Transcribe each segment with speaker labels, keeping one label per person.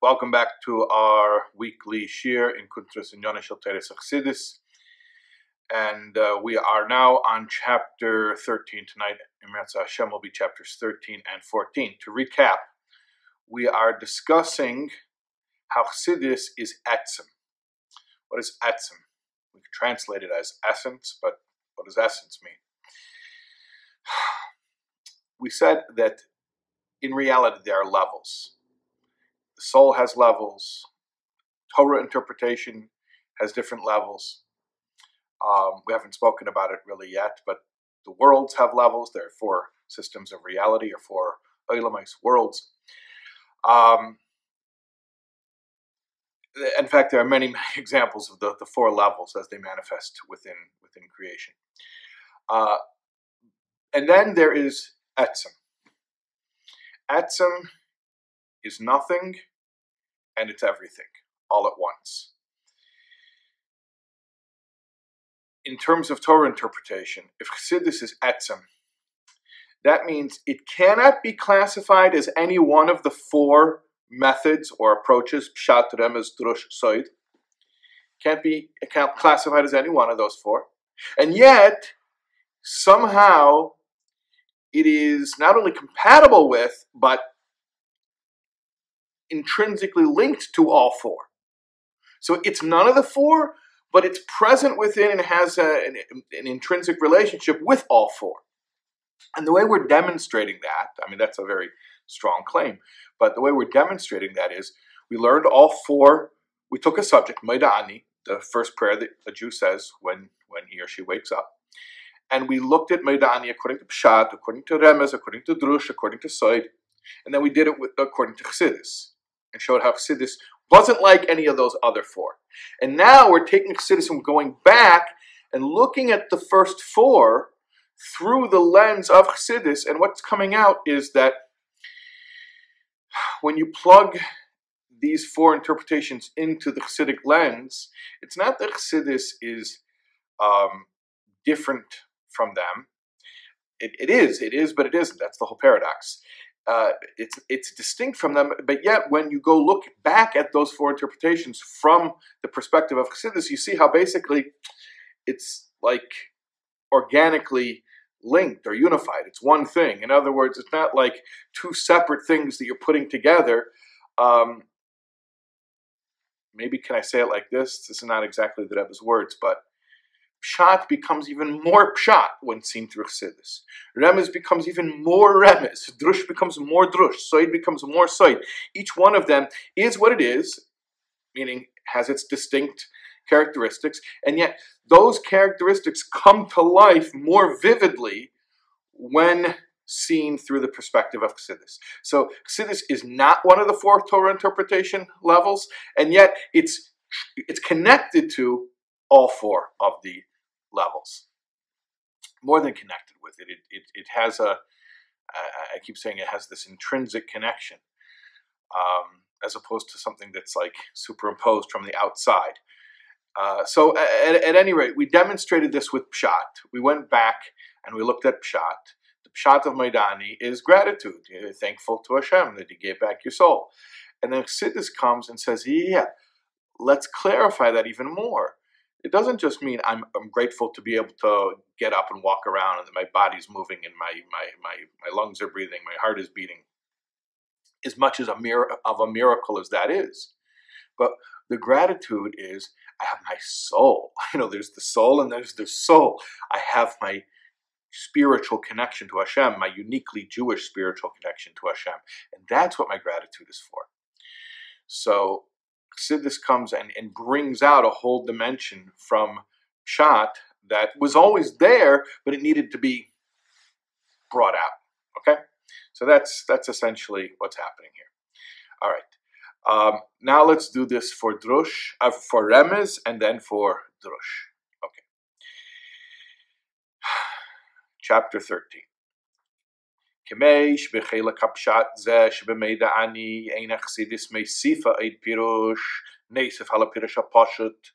Speaker 1: Welcome back to our weekly shir in Kuntras and Yonah Teres Chassidus. And uh, we are now on chapter 13 tonight. Imratza Hashem will be chapters 13 and 14. To recap, we are discussing how Chassidus is etzem. What is etzem? We can translate it as essence, but what does essence mean? We said that in reality there are levels soul has levels. Torah interpretation has different levels. Um, we haven't spoken about it really yet, but the worlds have levels. There are four systems of reality, or four Olamite worlds. Um, in fact, there are many, many examples of the, the four levels as they manifest within within creation. Uh, and then there is Etzem. Etzem is nothing and it's everything all at once. In terms of Torah interpretation, if Chassidus is etzem, that means it cannot be classified as any one of the four methods or approaches, pshat, remez, drush, soid. Can't be classified as any one of those four. And yet, somehow, it is not only compatible with, but intrinsically linked to all four. So it's none of the four, but it's present within and has a, an, an, intrinsic relationship with all four. And the way we're demonstrating that, I mean, that's a very strong claim, but the way we're demonstrating that is we learned all four, we took a subject, Maidani, the first prayer that a Jew says when, when he or she wakes up. And we looked at Maidani according to Pshat, according to Remez, according to Drush, according to Soid, and then we did it with, according to Chassidus and showed how Chassidus wasn't like any of those other four. And now we're taking Chassidus and going back and looking at the first four through the lens of Chassidus, and what's coming out is that when you plug these four interpretations into the Chassidic lens, it's not that Chassidus is um, different from them. It, it is, it is, but it isn't. That's the whole paradox uh, it's it's distinct from them. But yet, when you go look back at those four interpretations from the perspective of Chassidus, you see how basically it's like organically linked or unified. It's one thing. In other words, it's not like two separate things that you're putting together. Um, maybe can I say it like this? This is not exactly the Rebbe's words, but Pshat becomes even more Pshat when seen through Chassidus. Remez becomes even more Remez. Drush becomes more Drush. Soid becomes more Soid. Each one of them is what it is, meaning has its distinct characteristics, and yet those characteristics come to life more vividly when seen through the perspective of Chassidus. So Chassidus is not one of the four Torah interpretation levels, and yet it's it's connected to all four of the levels. More than connected with it, it, it, it has a, I keep saying it has this intrinsic connection, um, as opposed to something that's like superimposed from the outside. Uh, so, at, at, any rate, we demonstrated this with Pshat. We went back and we looked at Pshat. The Pshat of Maidani is gratitude. You're thankful to Hashem that He gave back your soul. And then Chassidus comes and says, Yeah, let's clarify that even more it doesn't just mean I'm, I'm grateful to be able to get up and walk around and my body's moving and my, my, my, my lungs are breathing, my heart is beating, as much as a mir- of a miracle as that is. But the gratitude is I have my soul. You know, there's the soul and there's the soul. I have my spiritual connection to Hashem, my uniquely Jewish spiritual connection to Hashem. And that's what my gratitude is for. So Chassidus comes and, and brings out a whole dimension from Pshat that was always there, but it needed to be brought out. Okay, so that's that's essentially what's happening here. All right, um, now let's do this for drush, uh, for remez, and then for drush. Okay, chapter thirteen. כמי שבחלק הפשט זה שבמידע אני אין אכסידיס מסיפה עד פירוש נסף על הפירוש הפשוט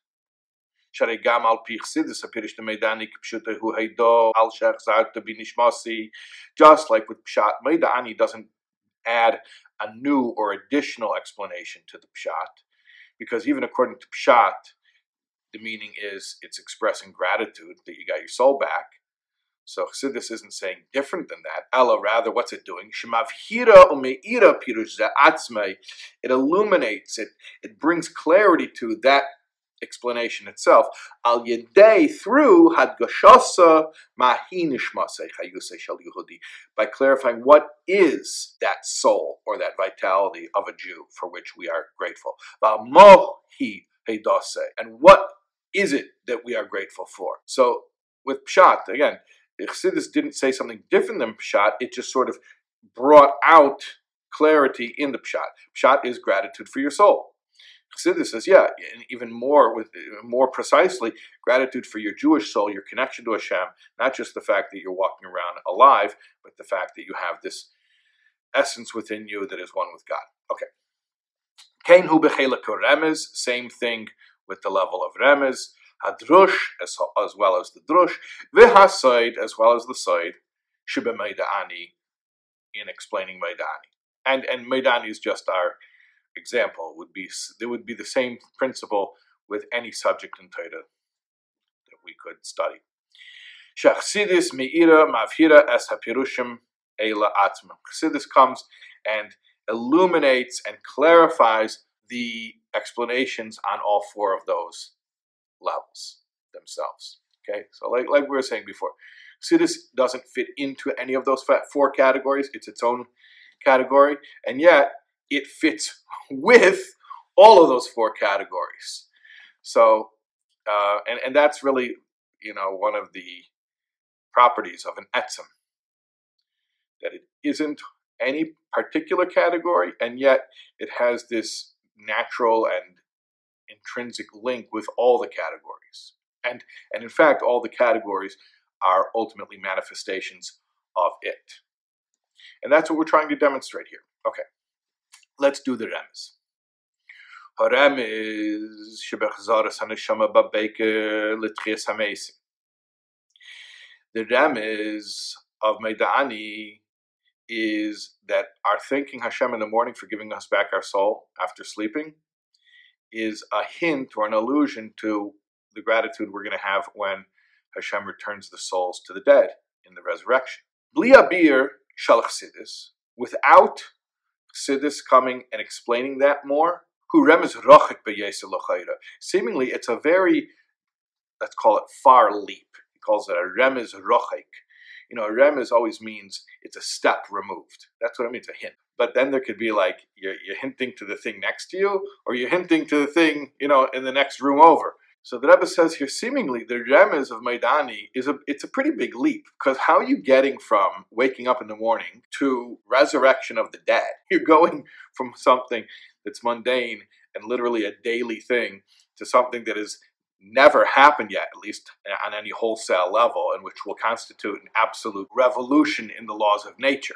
Speaker 1: שהרי גם על פי חסידס הפירוש דמידעני כפשוט הוא הידו על שהחזרת בנשמוסי just like with pshat מידעני doesn't add a new or additional explanation to the pshat, because even according to pshat, the meaning is it's expressing gratitude that you got your soul back. so Chassidus isn't saying different than that. Allah, rather, what's it doing? It illuminates it. It brings clarity to that explanation itself. Al through hadgashasa by clarifying what is that soul or that vitality of a Jew for which we are grateful. And what is it that we are grateful for? So with pshat again, Chassidus didn't say something different than pshat. It just sort of brought out clarity in the pshat. Pshat is gratitude for your soul. Chassidus says, yeah, and even more with more precisely, gratitude for your Jewish soul, your connection to Hashem, not just the fact that you're walking around alive, but the fact that you have this essence within you that is one with God. Okay. Kain hu remez, same thing with the level of remez, hadrush as, as well as the drush, v'hasaid as well as the side, maidani in explaining maidani. And and maidani is just our example would be there would be the same principle with any subject in Torah that we could study. Shachsidis meira mavhira es hapirushim eila atma. Chassidus comes and illuminates and clarifies the explanations on all four of those levels themselves. Okay, so like, like we were saying before, Chassidus doesn't fit into any of those four categories. It's its own category, and yet it fits with all of those four categories. So, uh, and, and that's really, you know, one of the properties of an etzem, that it isn't any particular category, and yet it has this natural and intrinsic link with all the categories. And, and in fact, all the categories are ultimately manifestations of it. And that's what we're trying to demonstrate here. Okay. Let's do the. Haremez shebechzaras babeke hamesim. The remez of Meidani is that our thanking Hashem in the morning for giving us back our soul after sleeping is a hint or an allusion to the gratitude we're going to have when Hashem returns the souls to the dead in the resurrection. Bli abir shalach without Sidis coming and explaining that more. Who remes Seemingly, it's a very, let's call it far leap. He calls it a remes rochik. You know, a remes always means it's a step removed. That's what it means, a hint. But then there could be like you're, you're hinting to the thing next to you, or you're hinting to the thing, you know, in the next room over. So the Rebbe says here, seemingly the remez of Maidani is a it's a pretty big leap because how are you getting from waking up in the morning to resurrection of the dead? You're going from something that's mundane and literally a daily thing to something that has never happened yet, at least eh, on any wholesale level, and which will constitute an absolute revolution in the laws of nature.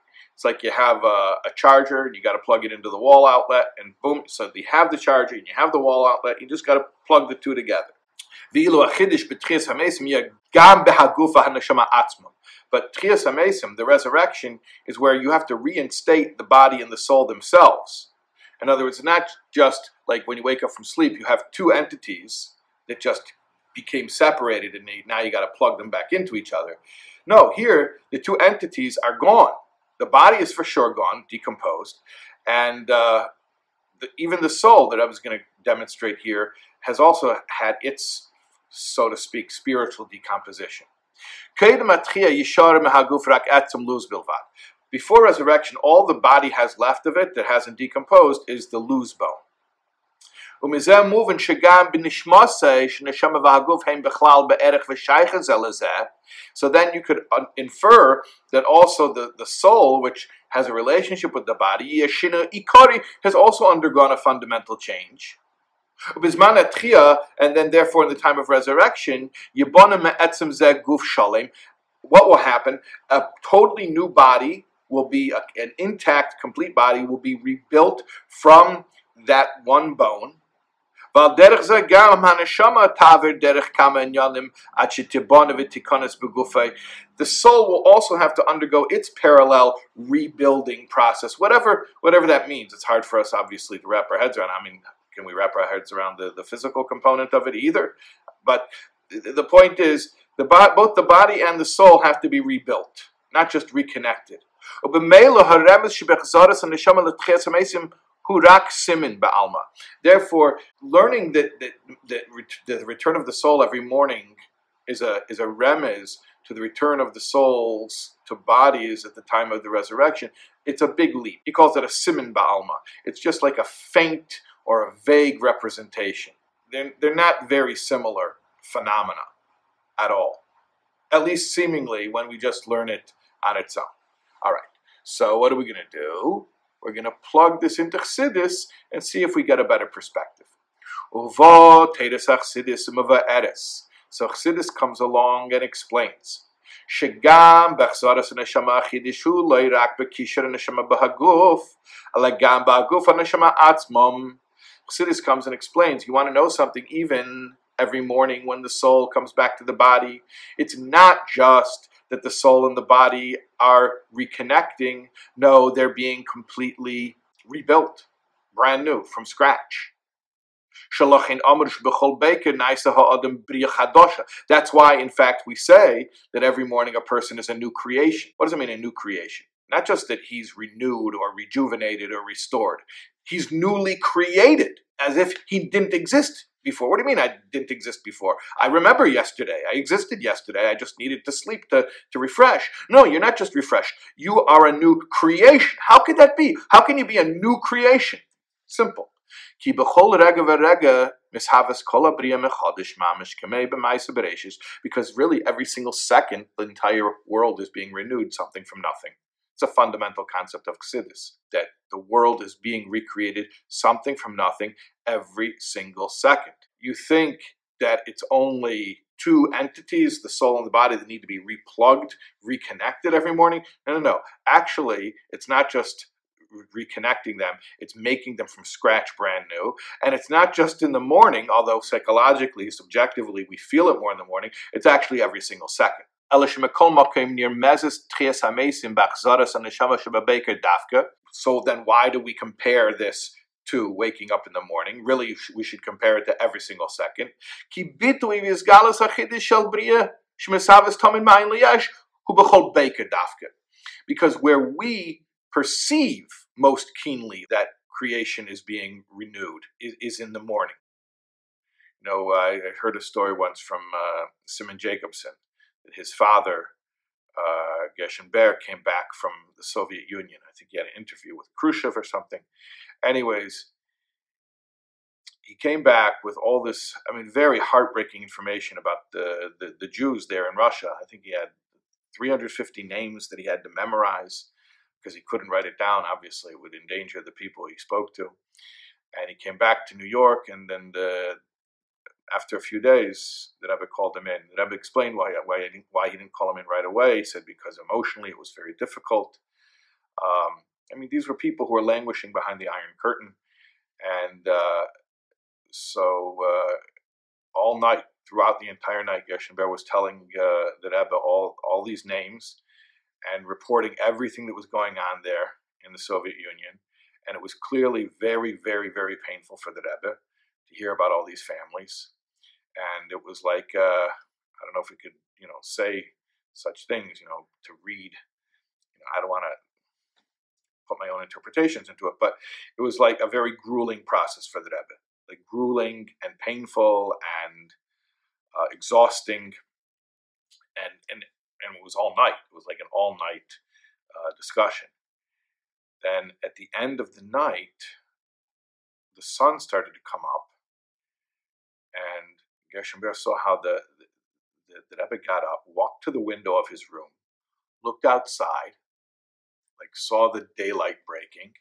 Speaker 1: It's like you have a, a charger and you got to plug it into the wall outlet, and boom, so you have the charger and you have the wall outlet, you just got to plug the two together. But Tchias HaMesim, the resurrection, is where you have to reinstate the body and the soul themselves. In other words, not just like when you wake up from sleep, you have two entities that just became separated and now you got to plug them back into each other. No, here the two entities are gone. The body is for sure gone, decomposed, and uh, the, even the soul that I was going to demonstrate here has also had its so to speak, spiritual decomposition. Before resurrection, all the body has left of it that hasn't decomposed is the loose bone. So then you could infer that also the, the soul, which has a relationship with the body, has also undergone a fundamental change. And then, therefore, in the time of resurrection, what will happen? A totally new body will be a, an intact, complete body will be rebuilt from that one bone. The soul will also have to undergo its parallel rebuilding process, whatever whatever that means. It's hard for us, obviously, to wrap our heads around. I mean, can we wrap our heads around the, the physical component of it either? But the point is, the both the body and the soul have to be rebuilt, not just reconnected. Hurak simin ba'alma. Therefore, learning that, that, that the return of the soul every morning is a is a remez to the return of the souls to bodies at the time of the resurrection. It's a big leap. He calls it a simin ba'alma. It's just like a faint or a vague representation. They're, they're not very similar phenomena at all. At least seemingly when we just learn it on its own. All right. So what are we going to do? We're going to plug this into Chassidus and see if we get a better perspective. Uvo Teres Chassidus Eres. So Chassidus comes along and explains. שגם בהחזרת הנשמה חידשו לא רק בקישר הנשמה בהגוף, אלא גם בהגוף הנשמה עצמם. Chassidus comes and explains, you want to know something even every morning when the soul comes back to the body, it's not just that the soul and the body are reconnecting. No, they're being completely rebuilt, brand new, from scratch. That's why, in fact, we say that every morning a person is a new creation. What does it mean, a new creation? Not just that he's renewed or rejuvenated or restored, he's newly created as if he didn't exist before. What do you mean I didn't exist before? I remember yesterday. I existed yesterday. I just needed to sleep to, to refresh. No, you're not just refreshed. You are a new creation. How could that be? How can you be a new creation? Simple. Because really, every single second, the entire world is being renewed, something from nothing. It's a fundamental concept of Chassidus, that the world is being recreated, something from nothing, every single second. You think that it's only two entities, the soul and the body, that need to be replugged, reconnected every morning. No, no, no. Actually, it's not just reconnecting them, it's making them from scratch brand new. And it's not just in the morning, although psychologically, subjectively, we feel it more in the morning, it's actually every single second. So then why do we compare this to waking up in the morning? Really, we should compare it to every single second. Because where we perceive most keenly that creation is being renewed is, in the morning. You know, I heard a story once from uh, Simon Jacobson his father, uh, Gershon Ber, came back from the Soviet Union. I think he had an interview with Khrushchev or something. Anyways, he came back with all this, I mean, very heartbreaking information about the, the, the Jews there in Russia. I think he had 350 names that he had to memorize because he couldn't write it down. Obviously, it would endanger the people he spoke to. And he came back to New York, and then the, after a few days, the Rebbe called him in. The Rebbe explained why, why, he why he didn't call him in right away. He said because emotionally it was very difficult. Um, I mean, these were people who were languishing behind the Iron Curtain. And uh, so uh, all night, throughout the entire night, Gershon Ber was telling uh, the Rebbe all, all these names and reporting everything that was going on there in the Soviet Union. And it was clearly very, very, very painful for the Rebbe to hear about all these families and it was like uh, I don't know if we could you know say such things you know to read you know I don't want to put my own interpretations into it but it was like a very grueling process for the Rebbe like grueling and painful and uh, exhausting and and and it was all night it was like an all night uh, discussion. Then at the end of the night the sun started to come up and Gershon saw how the, the, the Rebbe got up, walked to the window of his room, looked outside, like saw the daylight breaking,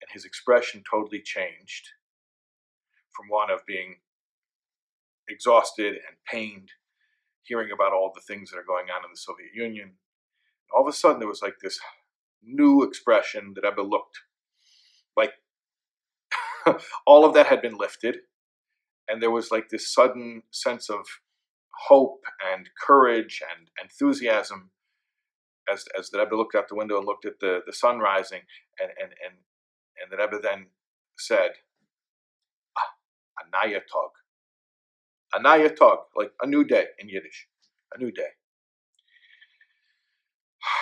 Speaker 1: and his expression totally changed from one of being exhausted and pained, hearing about all the things that are going on in the Soviet Union. All of a sudden, there was like this new expression that Rebbe looked like all of that had been lifted, and there was like this sudden sense of hope and courage and enthusiasm as as the Rebbe looked out the window and looked at the, the sun rising, and and and and the Rebbe then said, ah, "Anaya tog, anaya tog, like a new day in Yiddish, a new day."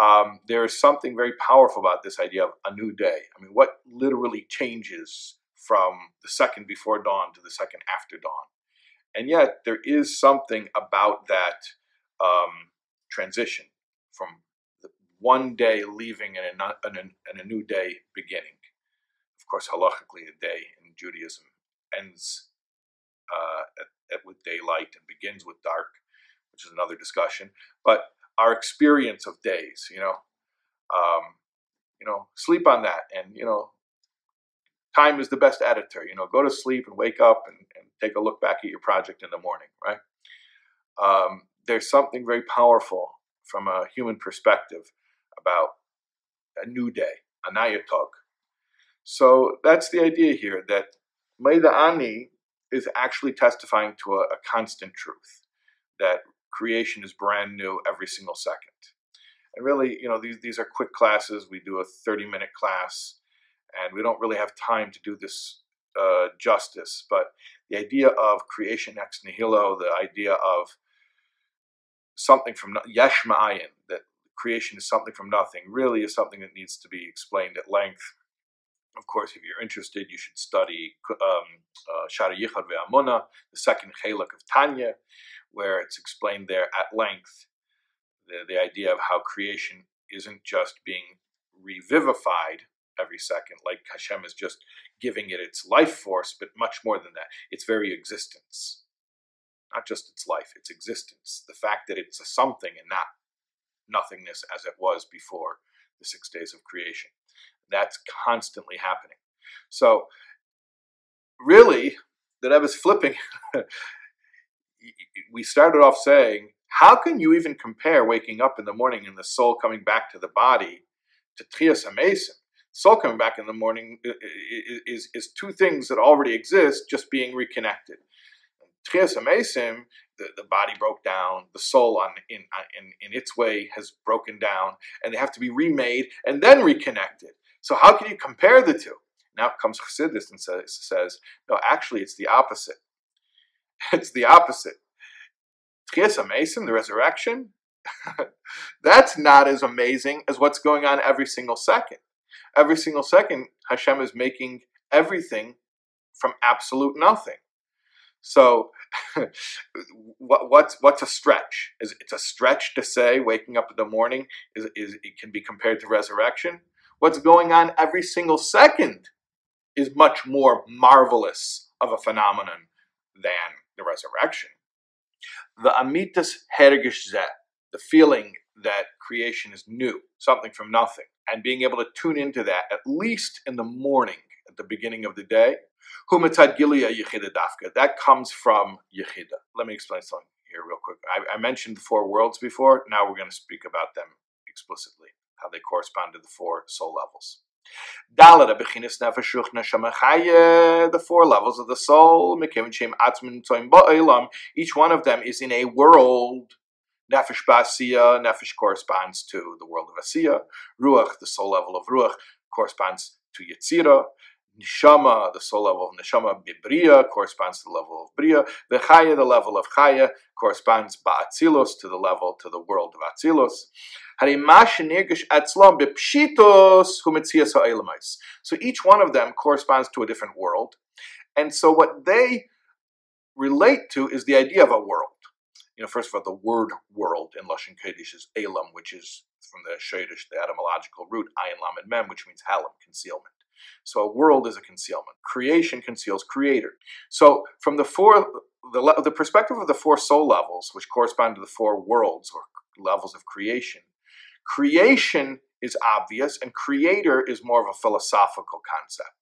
Speaker 1: Um, there is something very powerful about this idea of a new day. I mean, what literally changes from the second before dawn to the second after dawn? And yet, there is something about that um, transition from one day leaving and a, and, a, and a new day beginning. Of course, halachically, a day in Judaism ends uh, at, at, with daylight and begins with dark, which is another discussion. But our experience of days, you know, um, you know, sleep on that, and you know, time is the best editor. You know, go to sleep and wake up and, and take a look back at your project in the morning, right? Um, there's something very powerful from a human perspective about a new day, a nayatog. So that's the idea here that Maida Ani is actually testifying to a, a constant truth that creation is brand new every single second. And really, you know, these, these are quick classes. We do a 30 minute class, and we don't really have time to do this uh, justice. But the idea of creation ex nihilo, the idea of something from yesh ma'ayin, that creation is something from nothing, really is something that needs to be explained at length. Of course, if you're interested, you should study um, uh, Shaar HaYichud VehaEmunah, the second chelak of Tanya, where it's explained there at length the, the idea of how creation isn't just being revivified every second, like Hashem is just giving it its life force, but much more than that. Its very existence. Not just its life, its existence. The fact that it's a something and not nothingness as it was before the six days of creation. That's constantly happening. So, really, the Rebbe is flipping. we started off saying, how can you even compare waking up in the morning and the soul coming back to the body to Tchias HaMesim? Soul coming back in the morning uh, uh, is, is, is two things that already exist, just being reconnected. Tchias the, the body broke down, the soul on in, uh, in, in its way has broken down, and they have to be remade and then reconnected. So how can you compare the two? Now comes Chassidus and says, says, no, actually it's the opposite. It's the opposite. Tchias HaMesim, the resurrection, that's not as amazing as what's going on every single second. Every single second, Hashem is making everything from absolute nothing. So, what, what's what's a stretch? Is it's a stretch to say waking up in the morning is, is it can be compared to resurrection? What's going on every single second is much more marvelous of a phenomenon than the resurrection. The amitas hergish the feeling that creation is new, something from nothing, and being able to tune into that at least in the morning, at the beginning of the day. Humatad gilia yechida dafka. That comes from yechida. Let me explain something here real quick. I, I mentioned the four worlds before. Now we're going to speak about them explicitly, how they correspond to the four soul levels. The four levels of the soul, each one of them is in a world. Nefesh Basiya, Nefesh corresponds to the world of Asiya. Ruach, the soul level of Ruach, corresponds to Yetzira. Nishama, the soul level of Nishama, Bibriya, corresponds to the level of Briya. Vechaya, the level of Chaya, corresponds Ba'atzilos to the level, to the world of Atzilos. So each one of them corresponds to a different world. And so what they relate to is the idea of a world. You know, first of all, the word world in Lashon Kodesh is Elam, which is from the Shadish, the etymological root, Ayin Lamed Mem, which means Halam, concealment. So a world is a concealment. Creation conceals creator. So from the four, the, the perspective of the four soul levels, which correspond to the four worlds or levels of creation, creation is obvious and creator is more of a philosophical concept.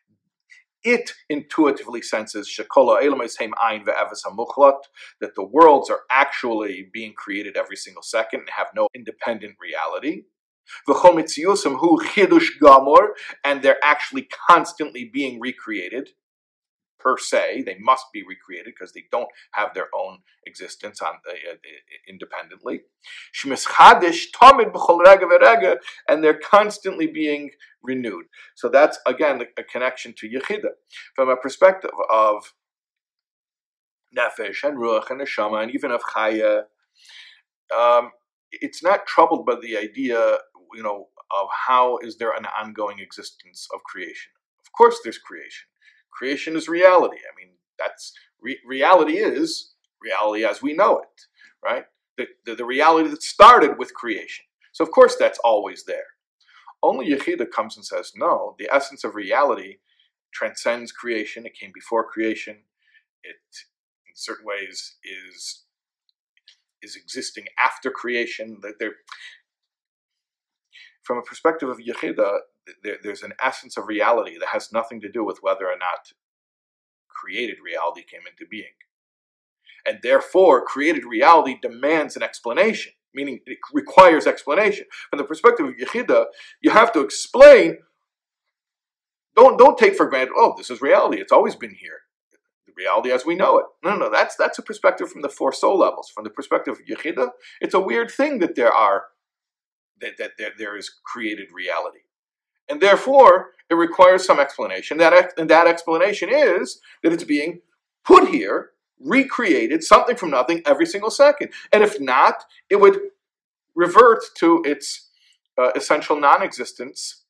Speaker 1: it intuitively senses Shakola Ein that the worlds are actually being created every single second and have no independent reality. And they're actually constantly being recreated per se. They must be recreated because they don't have their own existence on uh, uh independently. And they're constantly being renewed. So that's again a connection to Yechida. From a perspective of Nefesh and Ruach and Neshama and even of Chaya, um, it's not troubled by the idea, you know, of how is there an ongoing existence of creation. Of course, there's creation. Creation is reality. I mean, that's re- reality is reality as we know it, right? The, the, the reality that started with creation. So of course that's always there. Only Yechida comes and says, no, the essence of reality transcends creation. It came before creation. It, in certain ways, is is existing after creation. That there, from a perspective of Yechida, there, there's an essence of reality that has nothing to do with whether or not created reality came into being. And therefore, created reality demands an explanation, meaning it requires explanation. From the perspective of Yechida, you have to explain. Don't, don't take for granted, oh, this is reality. It's always been here. The reality as we know it. No, no, that's, that's a perspective from the four soul levels. From the perspective of Yechida, it's a weird thing that there are, that, that there, there is created reality. And therefore, it requires some explanation. That, and that explanation is that it's being put here, recreated, something from nothing every single second. And if not, it would revert to its uh, essential non existence,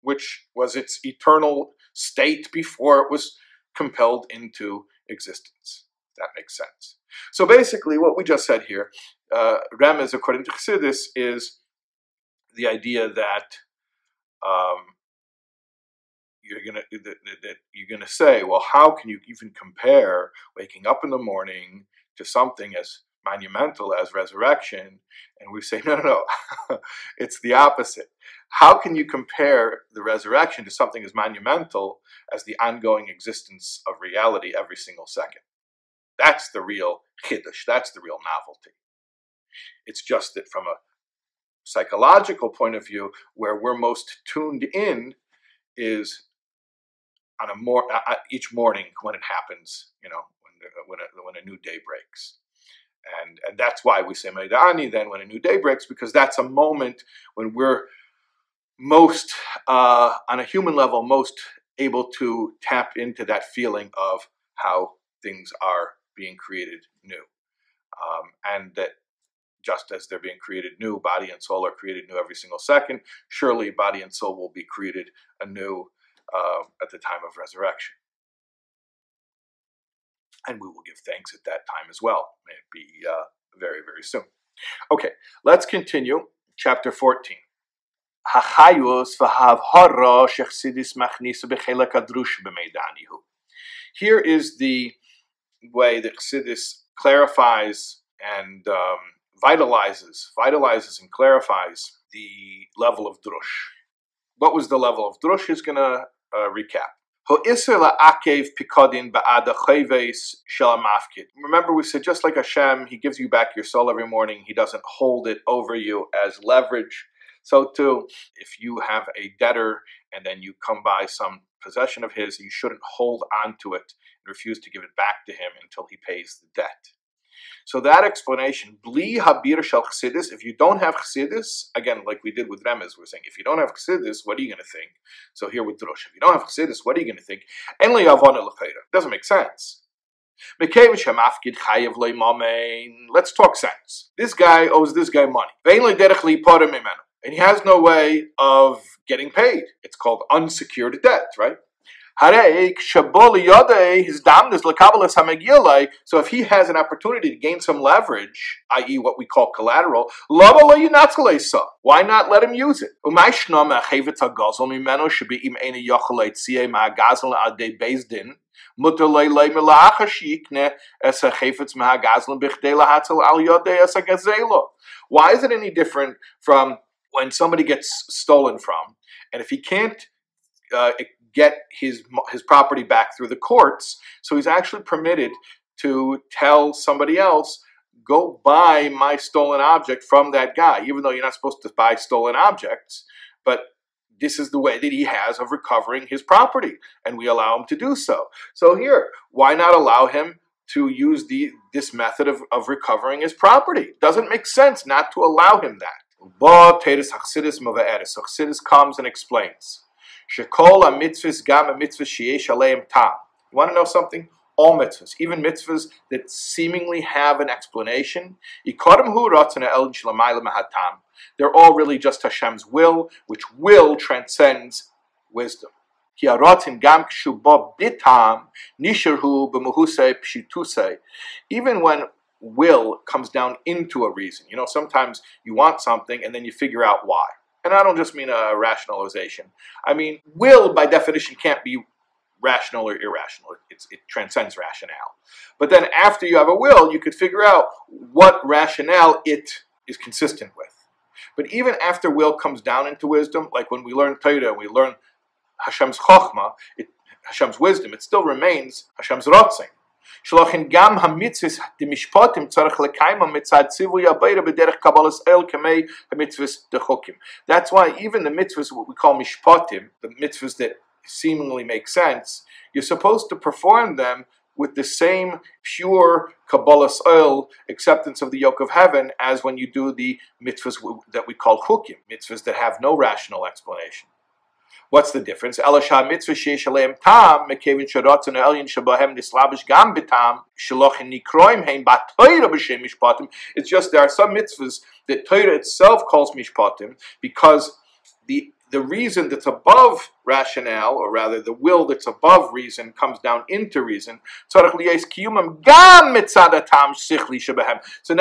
Speaker 1: which was its eternal state before it was compelled into existence. That makes sense. So basically, what we just said here, uh, Remez, according to Chassidus, is the idea that um, you're gonna that, that you're gonna say, well, how can you even compare waking up in the morning to something as monumental as resurrection? And we say, no, no, no, it's the opposite. How can you compare the resurrection to something as monumental as the ongoing existence of reality every single second? That's the real chiddush. That's the real novelty. It's just that from a psychological point of view, where we're most tuned in is on a more uh, each morning when it happens, you know, when when a, when a new day breaks, and and that's why we say Maidani then when a new day breaks because that's a moment when we're most uh, on a human level most able to tap into that feeling of how things are being created new, um, and that just as they're being created new, body and soul are created new every single second. Surely, body and soul will be created anew uh, at the time of resurrection. And we will give thanks at that time as well. May it be uh, very, very soon. Okay, let's continue. Chapter 14. Here is the way that Chassidus clarifies and um, vitalizes, vitalizes and clarifies the level of drush. What was the level of drush? He's going to uh, recap. Remember, we said just like Hashem, He gives you back your soul every morning. He doesn't hold it over you as leverage. So too, if you have a debtor and then you come by some possession of his, you shouldn't hold on to it and refuse to give it back to him until he pays the debt. So that explanation, bli habir shel chassidus, if you don't have chassidus, again, like we did with Remez, we're saying, if you don't have chassidus, what are you going to think? So here with Drush, if you don't have chassidus, what are you going to think? Doesn't make sense. Let's talk sense. This guy owes this guy money. And he has no way of getting paid. It's called unsecured debt, right? So if he has an opportunity to gain some leverage, i.e., what we call collateral. Why not let him use it? Why is it any different from when somebody gets stolen from, and if he can't uh, get his his property back through the courts. So he's actually permitted to tell somebody else, "Go buy my stolen object from that guy," even though you're not supposed to buy stolen objects. But this is the way that he has of recovering his property, and we allow him to do so. So here, why not allow him to use the this method of, of recovering his property? Doesn't make sense not to allow him that. But Chassidus comes and explains. Shekol mitzvahs gam mitzvahs sheyesh aleim tam. You want to know something? All mitzvahs, even mitzvahs that seemingly have an explanation, they're all really just Hashem's will, which will transcends wisdom. Even when will comes down into a reason. You know, sometimes you want something and then you figure out why and I don't just mean a rationalization. I mean, will by definition can't be rational or irrational. It's, it transcends rationale. But then after you have a will, you could figure out what rationale it is consistent with. But even after will comes down into wisdom, like when we learn Torah and we learn Hashem's chokhmah, it, Hashem's wisdom, it still remains Hashem's rotzing. That's why even the mitzvahs, what we call mishpatim, the mitzvahs that seemingly make sense, you're supposed to perform them with the same pure Kabbalah oil acceptance of the yoke of heaven as when you do the mitzvahs that we call chukim, mitzvahs that have no rational explanation. What's the difference? Elasha mitzvah tam. It's just there are some mitzvahs that Torah itself calls mishpatim because the the reason that's above rationale, or rather the will that's above reason, comes down into reason. So now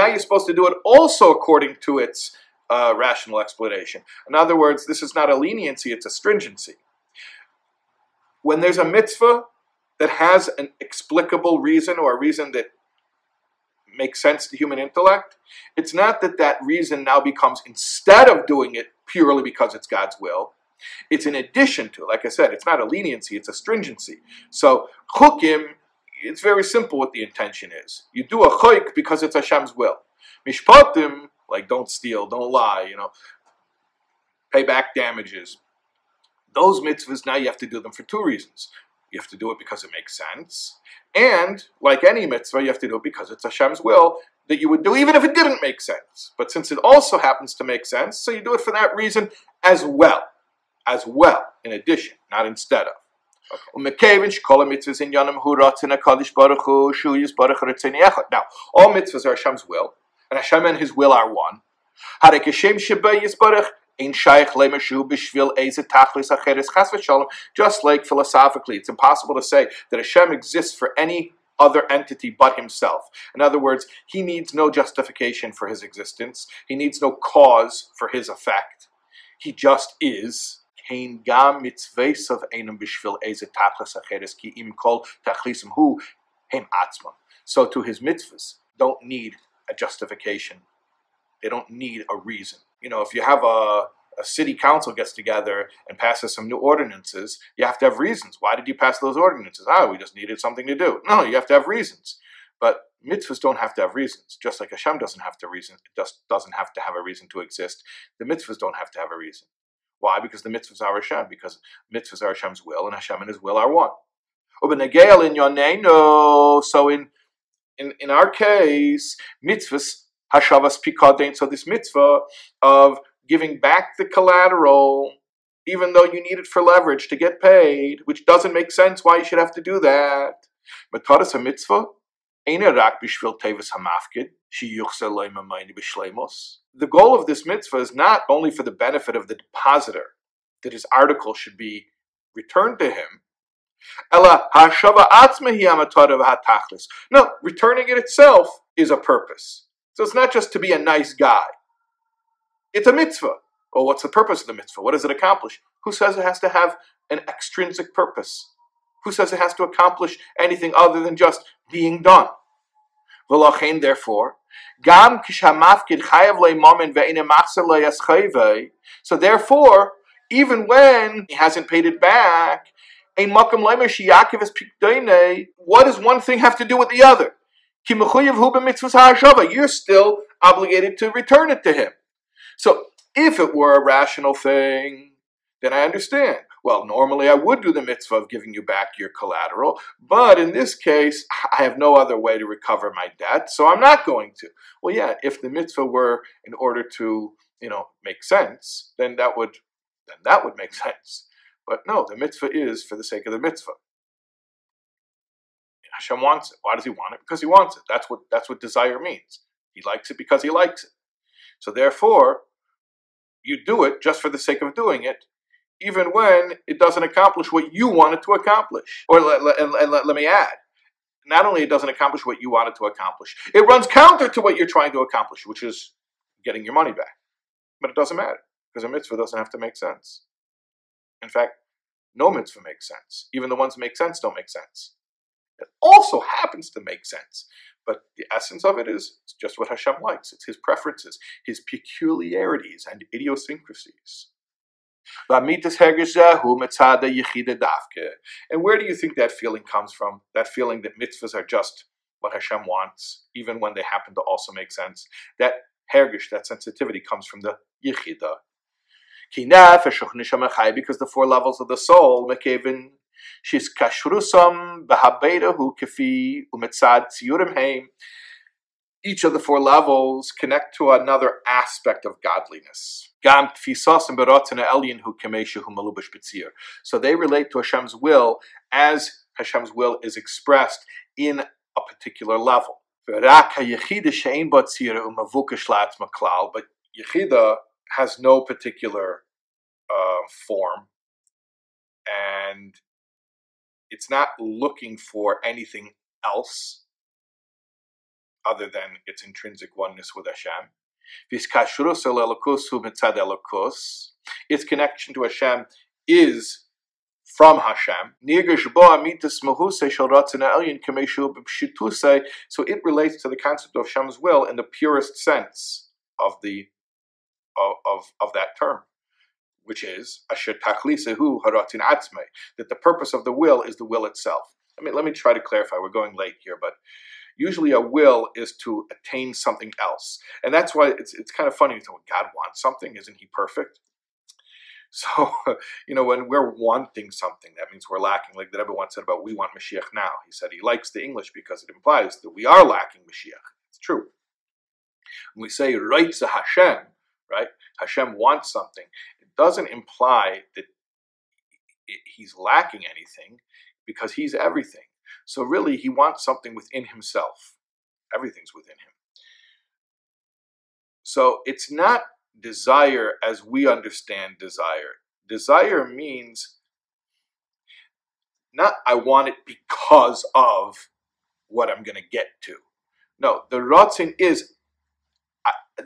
Speaker 1: you're supposed to do it also according to its uh, rational explanation. In other words, this is not a leniency, it's a stringency. When there's a mitzvah that has an explicable reason or a reason that makes sense to human intellect, it's not that that reason now becomes, instead of doing it purely because it's God's will, it's in addition to, like I said, it's not a leniency, it's a stringency. So, chukim, it's very simple what the intention is. You do a chayk because it's Hashem's will. Mishpatim, like don't steal, don't lie, you know, pay back damages. Those mitzvahs, now you have to do them for two reasons. You have to do it because it makes sense. And, like any mitzvah, you have to do it because it's Hashem's will that you would do, even if it didn't make sense. But since it also happens to make sense, so you do it for that reason as well. As well, in addition, not instead of. Now, all mitzvahs are Hashem's will, Hashem and His will are one. Just like philosophically, it's impossible to say that Hashem exists for any other entity but himself. In other words, he needs no justification for his existence. He needs no cause for his effect. He just is. So to his mitzvahs don't need a justification. They don't need a reason. You know, if you have a, a city council gets together and passes some new ordinances, you have to have reasons. Why did you pass those ordinances? Ah, we just needed something to do. No, you have to have reasons. But mitzvahs don't have to have reasons, just like Hashem doesn't have to reason. It just doesn't have to have a reason to exist. The mitzvahs don't have to have a reason. Why? Because the mitzvahs are Hashem. Because mitzvahs are Hashem's will, and Hashem and His will are one. So in in, in our case, mitzvahs, hashavas pikadein, so this mitzvah of giving back the collateral, even though you need it for leverage to get paid, which doesn't make sense why you should have to do that. But Mataras a mitzvah, the goal of this mitzvah is not only for the benefit of the depositor, that his article should be returned to him, No, returning it itself is a purpose. So it's not just to be a nice guy. It's a mitzvah. Well, what's the purpose of the mitzvah? What does it accomplish? Who says it has to have an extrinsic purpose? Who says it has to accomplish anything other than just being done? therefore, so therefore, even when he hasn't paid it back, what does one thing have to do with the other? You're still obligated to return it to him. So if it were a rational thing, then I understand. Well, normally I would do the mitzvah of giving you back your collateral, but in this case, I have no other way to recover my debt, so I'm not going to. Well, yeah, if the mitzvah were in order to, you know, make sense, then that would then that would make sense. But no, the mitzvah is for the sake of the mitzvah. Hashem wants it. Why does he want it? Because he wants it. That's what that's what desire means. He likes it because he likes it. So therefore, you do it just for the sake of doing it, even when it doesn't accomplish what you wanted to accomplish. Or let, let, let, let me add, not only it doesn't accomplish what you wanted to accomplish, it runs counter to what you're trying to accomplish, which is getting your money back. But it doesn't matter because a mitzvah doesn't have to make sense. In fact, no mitzvah makes sense. Even the ones that make sense don't make sense. It also happens to make sense. But the essence of it is it's just what Hashem likes. It's his preferences, his peculiarities and idiosyncrasies. And where do you think that feeling comes from? That feeling that mitzvahs are just what Hashem wants, even when they happen to also make sense. That hergish, that sensitivity comes from the yichida. Because the four levels of the soul, she's kashrusam behabedahu tziyurim heim each of the four levels connect to another aspect of godliness. So they relate to Hashem's will as Hashem's will is expressed in a particular level. But Yechida has no particular uh, form, and it's not looking for anything else other than its intrinsic oneness with Hashem. Its connection to Hashem is from Hashem. So it relates to the concept of Hashem's will in the purest sense of the of, of, that term, which is that the purpose of the will is the will itself. I mean, let me try to clarify. We're going late here, but Usually, a will is to attain something else, and that's why it's it's kind of funny. Think, God wants something, isn't He perfect? So, you know, when we're wanting something, that means we're lacking. Like the Rebbe once said about, we want Mashiach now. He said he likes the English because it implies that we are lacking Mashiach. It's true. When we say Reitza Hashem, right? Hashem wants something. It doesn't imply that he's lacking anything because he's everything. So really, he wants something within himself. Everything's within him. So it's not desire as we understand desire. Desire means not I want it because of what I'm going to get to. No, the Ratzon is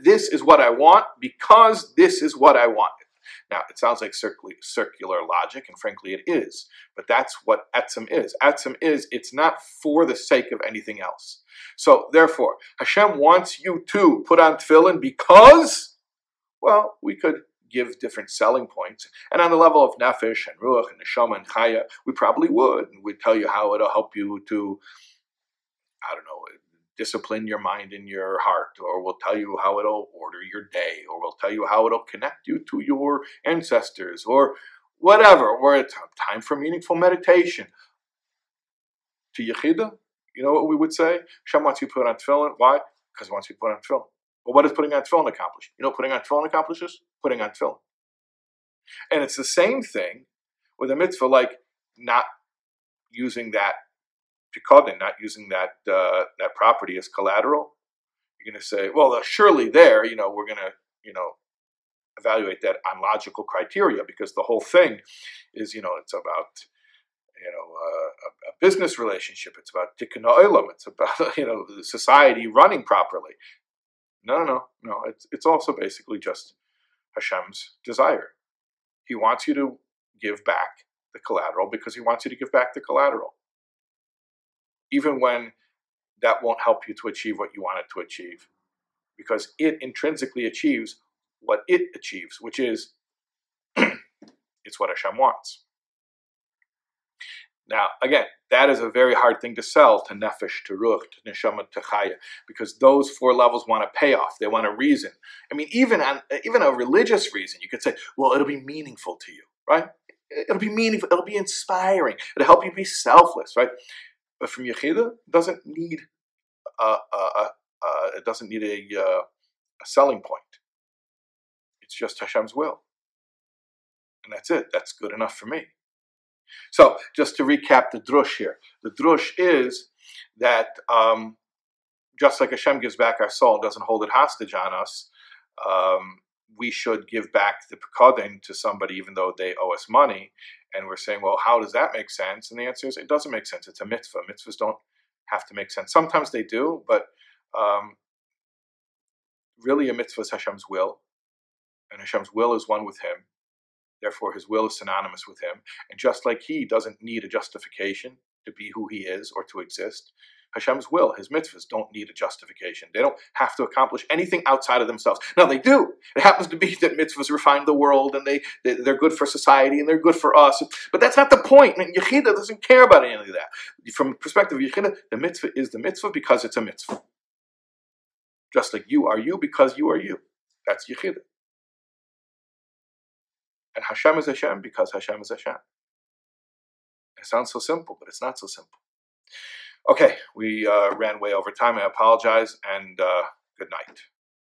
Speaker 1: this is what I want because this is what I want. Now, it sounds like circular logic, and frankly, it is. But that's what etzem is. Etzem is, it's not for the sake of anything else. So, therefore, Hashem wants you to put on tefillin because, well, we could give different selling points. And on the level of nefesh and ruach and neshama and chaya, we probably would. And we'd tell you how it'll help you to, I don't know, discipline your mind and your heart, or we'll tell you how it'll order your day, or we'll tell you how it'll connect you to your ancestors, or whatever, or it's time for meaningful meditation. To Yechida, you know what we would say? Hashem wants you to put on tefillin. Why? Because he wants you to put on tefillin. Well, what does putting on tefillin accomplish? You know putting on tefillin accomplishes? Putting on tefillin. And it's the same thing with a mitzvah, like not using that Pikadon, not using that uh, that property as collateral, you're going to say, well, uh, surely there, you know, we're going to, you know, evaluate that on logical criteria because the whole thing is, you know, it's about you know, uh, a, a, business relationship. It's about tikkun olam. It's about you know society running properly. No, no, no, no. It's it's also basically just Hashem's desire. He wants you to give back the collateral because he wants you to give back the collateral, even when that won't help you to achieve what you want it to achieve, because it intrinsically achieves what it achieves, which is it's what Hashem wants. Now, again, that is a very hard thing to sell to nefesh, to ruach, to neshama, to chaya, because those four levels want a payoff. They want a reason. I mean, even on, even a religious reason, you could say, well, it'll be meaningful to you, right? It'll be meaningful. It'll be inspiring. It'll help you be selfless, right? But from Yechida, doesn't need a, a, a, a it doesn't need a, uh, a selling point. It's just Hashem's will, and that's it. That's good enough for me. So, just to recap the drush here, the drush is that um, just like Hashem gives back our soul doesn't hold it hostage on us, um, we should give back the pikadon to somebody even though they owe us money. And we're saying, well, how does that make sense? And the answer is, it doesn't make sense. It's a mitzvah. Mitzvahs don't have to make sense. Sometimes they do, but um, really a mitzvah is Hashem's will, and Hashem's will is one with Him. Therefore, his will is synonymous with him. And just like he doesn't need a justification to be who he is or to exist, Hashem's will, his mitzvahs, don't need a justification. They don't have to accomplish anything outside of themselves. Now they do. It happens to be that mitzvahs refine the world and they, they are good for society and they're good for us. But that's not the point. I mean, Yechida doesn't care about any of that. From the perspective of Yechida, the mitzvah is the mitzvah because it's a mitzvah. Just like you are you because you are you. That's Yechida. And Hashem is Hashem because Hashem is Hashem. It sounds so simple, but it's not so simple. Okay, we uh, ran way over time. I apologize, and uh, good night.